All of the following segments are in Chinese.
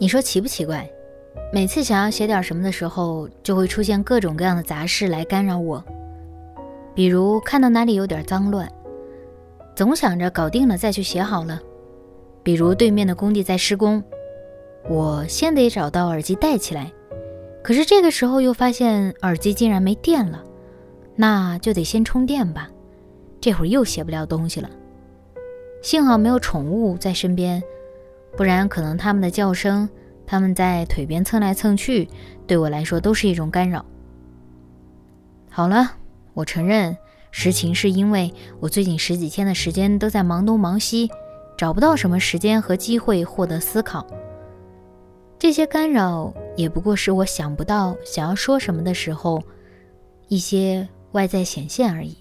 你说奇不奇怪？每次想要写点什么的时候，就会出现各种各样的杂事来干扰我。比如看到哪里有点脏乱，总想着搞定了再去写好了；比如对面的工地在施工，我先得找到耳机戴起来，可是这个时候又发现耳机竟然没电了，那就得先充电吧。这会儿又写不了东西了。幸好没有宠物在身边。不然，可能他们的叫声，他们在腿边蹭来蹭去，对我来说都是一种干扰。好了，我承认，实情是因为我最近十几天的时间都在忙东忙西，找不到什么时间和机会获得思考。这些干扰也不过是我想不到想要说什么的时候，一些外在显现而已。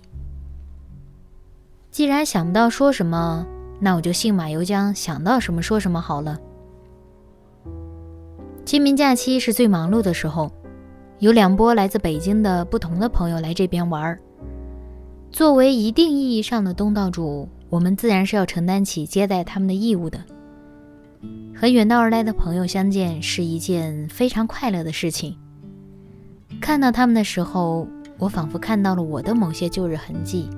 既然想不到说什么。那我就信马由缰，想到什么说什么好了。清明假期是最忙碌的时候，有两波来自北京的不同的朋友来这边玩儿。作为一定意义上的东道主，我们自然是要承担起接待他们的义务的。和远道而来的朋友相见是一件非常快乐的事情。看到他们的时候，我仿佛看到了我的某些旧日痕迹。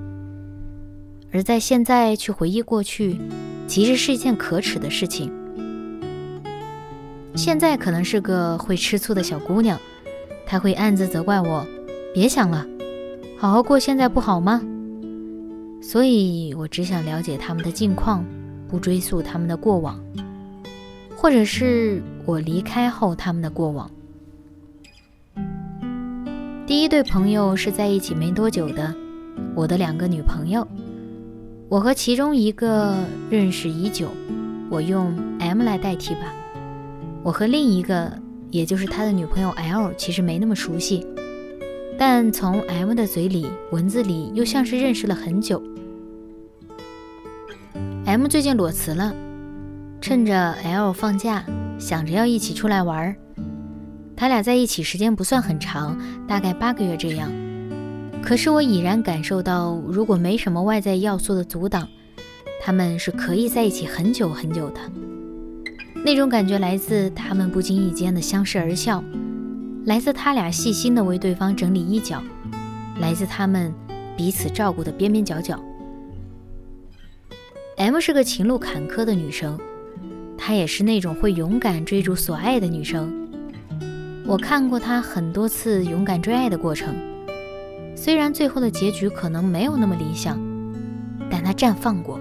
而在现在去回忆过去，其实是一件可耻的事情。现在可能是个会吃醋的小姑娘，她会暗自责怪我：“别想了，好好过现在不好吗？”所以我只想了解他们的近况，不追溯他们的过往，或者是我离开后他们的过往。第一对朋友是在一起没多久的，我的两个女朋友。我和其中一个认识已久，我用 M 来代替吧。我和另一个，也就是他的女朋友 L，其实没那么熟悉，但从 M 的嘴里、文字里又像是认识了很久。M 最近裸辞了，趁着 L 放假，想着要一起出来玩儿。他俩在一起时间不算很长，大概八个月这样。可是我已然感受到，如果没什么外在要素的阻挡，他们是可以在一起很久很久的。那种感觉来自他们不经意间的相视而笑，来自他俩细心的为对方整理衣角，来自他们彼此照顾的边边角角。M 是个情路坎坷的女生，她也是那种会勇敢追逐所爱的女生。我看过她很多次勇敢追爱的过程。虽然最后的结局可能没有那么理想，但他绽放过，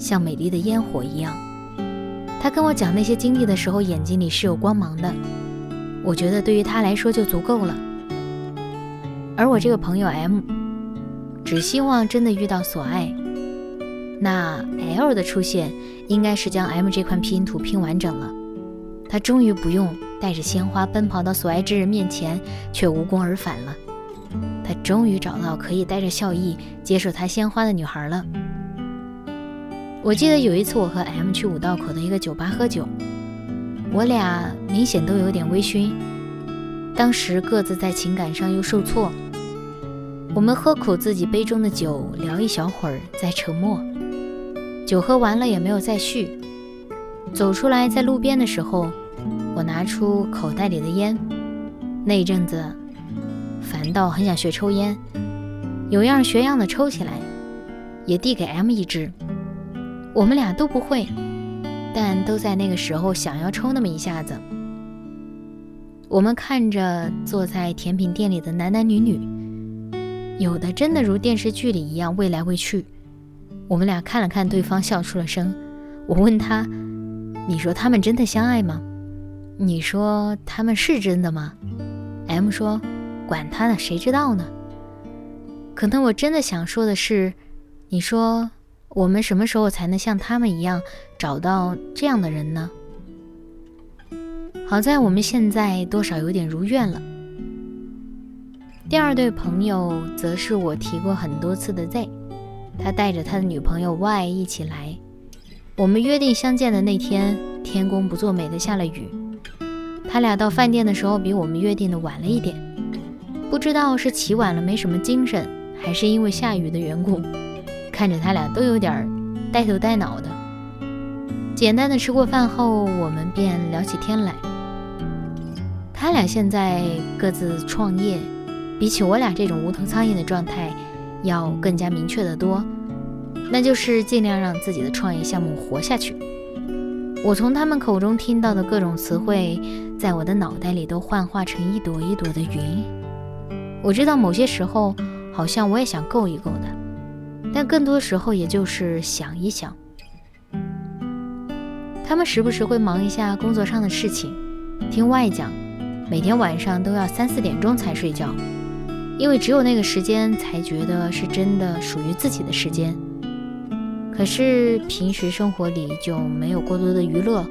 像美丽的烟火一样。他跟我讲那些经历的时候，眼睛里是有光芒的。我觉得对于他来说就足够了。而我这个朋友 M，只希望真的遇到所爱。那 L 的出现，应该是将 M 这块拼图拼完整了。他终于不用带着鲜花奔跑到所爱之人面前，却无功而返了。他终于找到可以带着笑意接受他鲜花的女孩了。我记得有一次，我和 M 去五道口的一个酒吧喝酒，我俩明显都有点微醺。当时各自在情感上又受挫，我们喝口自己杯中的酒，聊一小会儿，再沉默。酒喝完了也没有再续。走出来，在路边的时候，我拿出口袋里的烟，那一阵子。烦到很想学抽烟，有样学样的抽起来，也递给 M 一支。我们俩都不会，但都在那个时候想要抽那么一下子。我们看着坐在甜品店里的男男女女，有的真的如电视剧里一样未来未去。我们俩看了看对方，笑出了声。我问他：“你说他们真的相爱吗？你说他们是真的吗？”M 说。管他呢，谁知道呢？可能我真的想说的是，你说我们什么时候才能像他们一样找到这样的人呢？好在我们现在多少有点如愿了。第二对朋友则是我提过很多次的 Z，他带着他的女朋友 Y 一起来。我们约定相见的那天，天公不作美的下了雨。他俩到饭店的时候比我们约定的晚了一点，不知道是起晚了没什么精神，还是因为下雨的缘故，看着他俩都有点呆头呆脑的。简单的吃过饭后，我们便聊起天来。他俩现在各自创业。比起我俩这种无头苍蝇的状态，要更加明确的多，那就是尽量让自己的创业项目活下去。我从他们口中听到的各种词汇，在我的脑袋里都幻化成一朵一朵的云。我知道某些时候，好像我也想够一够的，但更多时候也就是想一想。他们时不时会忙一下工作上的事情，听外讲，每天晚上都要三四点钟才睡觉。因为只有那个时间才觉得是真的属于自己的时间，可是平时生活里就没有过多的娱乐，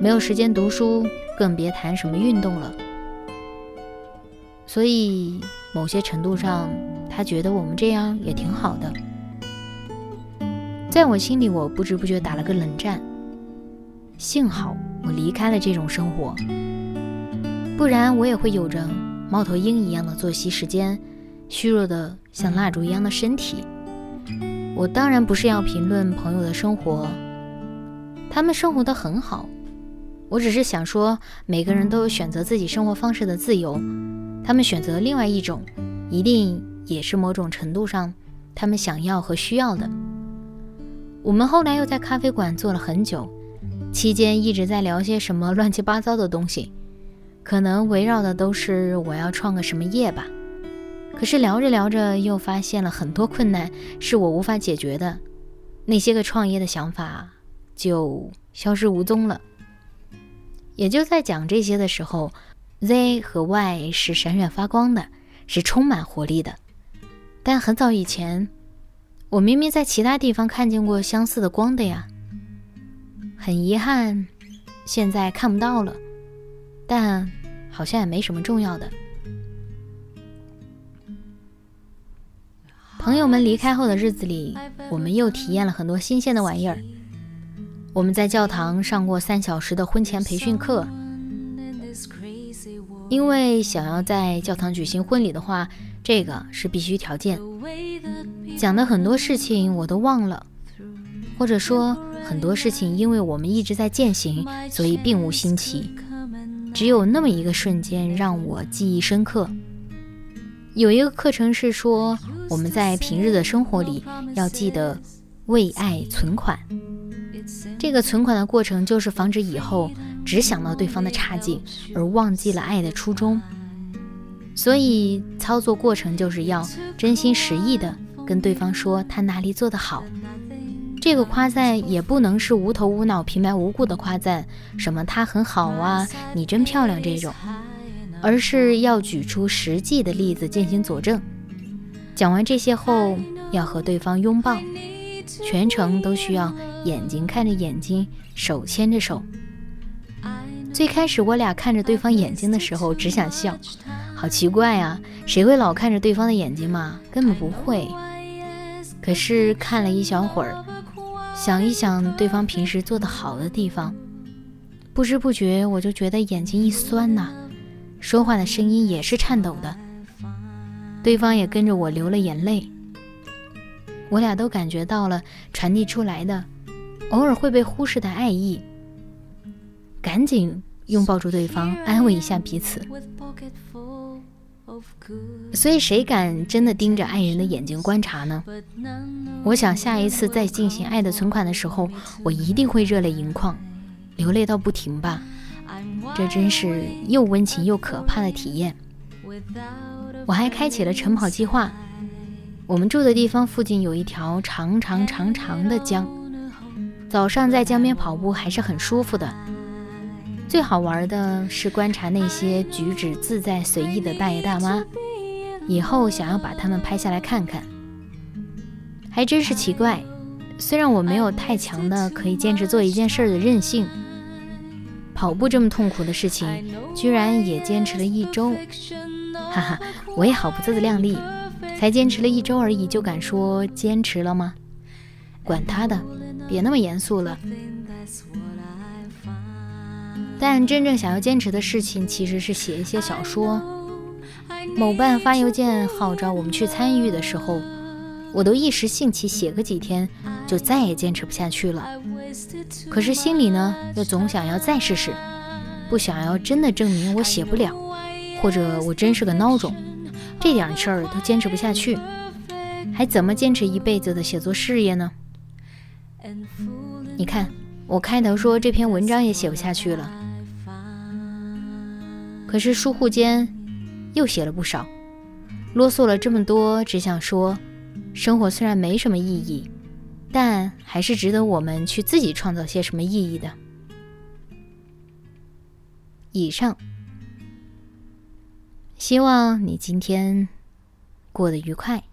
没有时间读书，更别谈什么运动了。所以某些程度上，他觉得我们这样也挺好的。在我心里，我不知不觉打了个冷战。幸好我离开了这种生活，不然我也会有着。猫头鹰一样的作息时间，虚弱的像蜡烛一样的身体。我当然不是要评论朋友的生活，他们生活的很好。我只是想说，每个人都有选择自己生活方式的自由。他们选择另外一种，一定也是某种程度上他们想要和需要的。我们后来又在咖啡馆坐了很久，期间一直在聊些什么乱七八糟的东西。可能围绕的都是我要创个什么业吧，可是聊着聊着又发现了很多困难是我无法解决的，那些个创业的想法就消失无踪了。也就在讲这些的时候，Z 和 Y 是闪闪发光的，是充满活力的。但很早以前，我明明在其他地方看见过相似的光的呀，很遗憾，现在看不到了。但好像也没什么重要的。朋友们离开后的日子里，我们又体验了很多新鲜的玩意儿。我们在教堂上过三小时的婚前培训课，因为想要在教堂举行婚礼的话，这个是必须条件。讲的很多事情我都忘了，或者说很多事情因为我们一直在践行，所以并无新奇。只有那么一个瞬间让我记忆深刻。有一个课程是说，我们在平日的生活里要记得为爱存款。这个存款的过程就是防止以后只想到对方的差劲，而忘记了爱的初衷。所以操作过程就是要真心实意的跟对方说他哪里做得好。这个夸赞也不能是无头无脑、平白无故的夸赞，什么他很好啊，你真漂亮这种，而是要举出实际的例子进行佐证。讲完这些后，要和对方拥抱，全程都需要眼睛看着眼睛，手牵着手。最开始我俩看着对方眼睛的时候，只想笑，好奇怪啊，谁会老看着对方的眼睛嘛？根本不会。可是看了一小会儿。想一想对方平时做的好的地方，不知不觉我就觉得眼睛一酸呐，说话的声音也是颤抖的，对方也跟着我流了眼泪。我俩都感觉到了传递出来的偶尔会被忽视的爱意，赶紧拥抱住对方，安慰一下彼此。所以，谁敢真的盯着爱人的眼睛观察呢？我想下一次再进行爱的存款的时候，我一定会热泪盈眶，流泪到不停吧。这真是又温情又可怕的体验。我还开启了晨跑计划。我们住的地方附近有一条长长长长的江，早上在江边跑步还是很舒服的。最好玩的是观察那些举止自在随意的大爷大妈，以后想要把他们拍下来看看。还真是奇怪，虽然我没有太强的可以坚持做一件事的韧性，跑步这么痛苦的事情，居然也坚持了一周。哈哈，我也好不自量力，才坚持了一周而已，就敢说坚持了吗？管他的，别那么严肃了。但真正想要坚持的事情，其实是写一些小说。某办发邮件号召我们去参与的时候，我都一时兴起写个几天，就再也坚持不下去了。可是心里呢，又总想要再试试，不想要真的证明我写不了，或者我真是个孬种，这点事儿都坚持不下去，还怎么坚持一辈子的写作事业呢？你看，我开头说这篇文章也写不下去了，可是疏忽间又写了不少，啰嗦了这么多，只想说，生活虽然没什么意义，但还是值得我们去自己创造些什么意义的。以上，希望你今天过得愉快。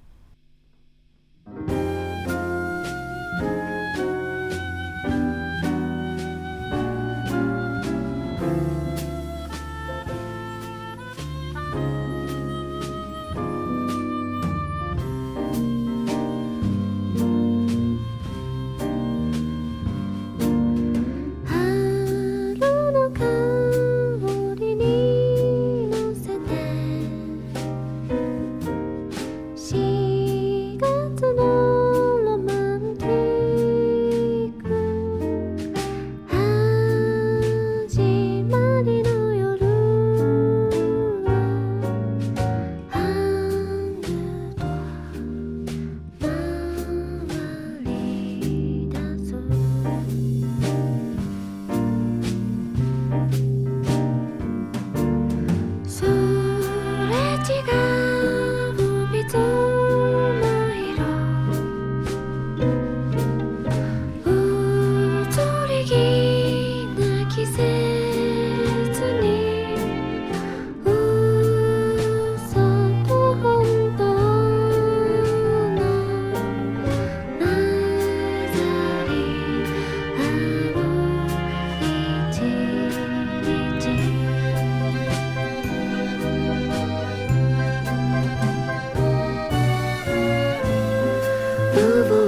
花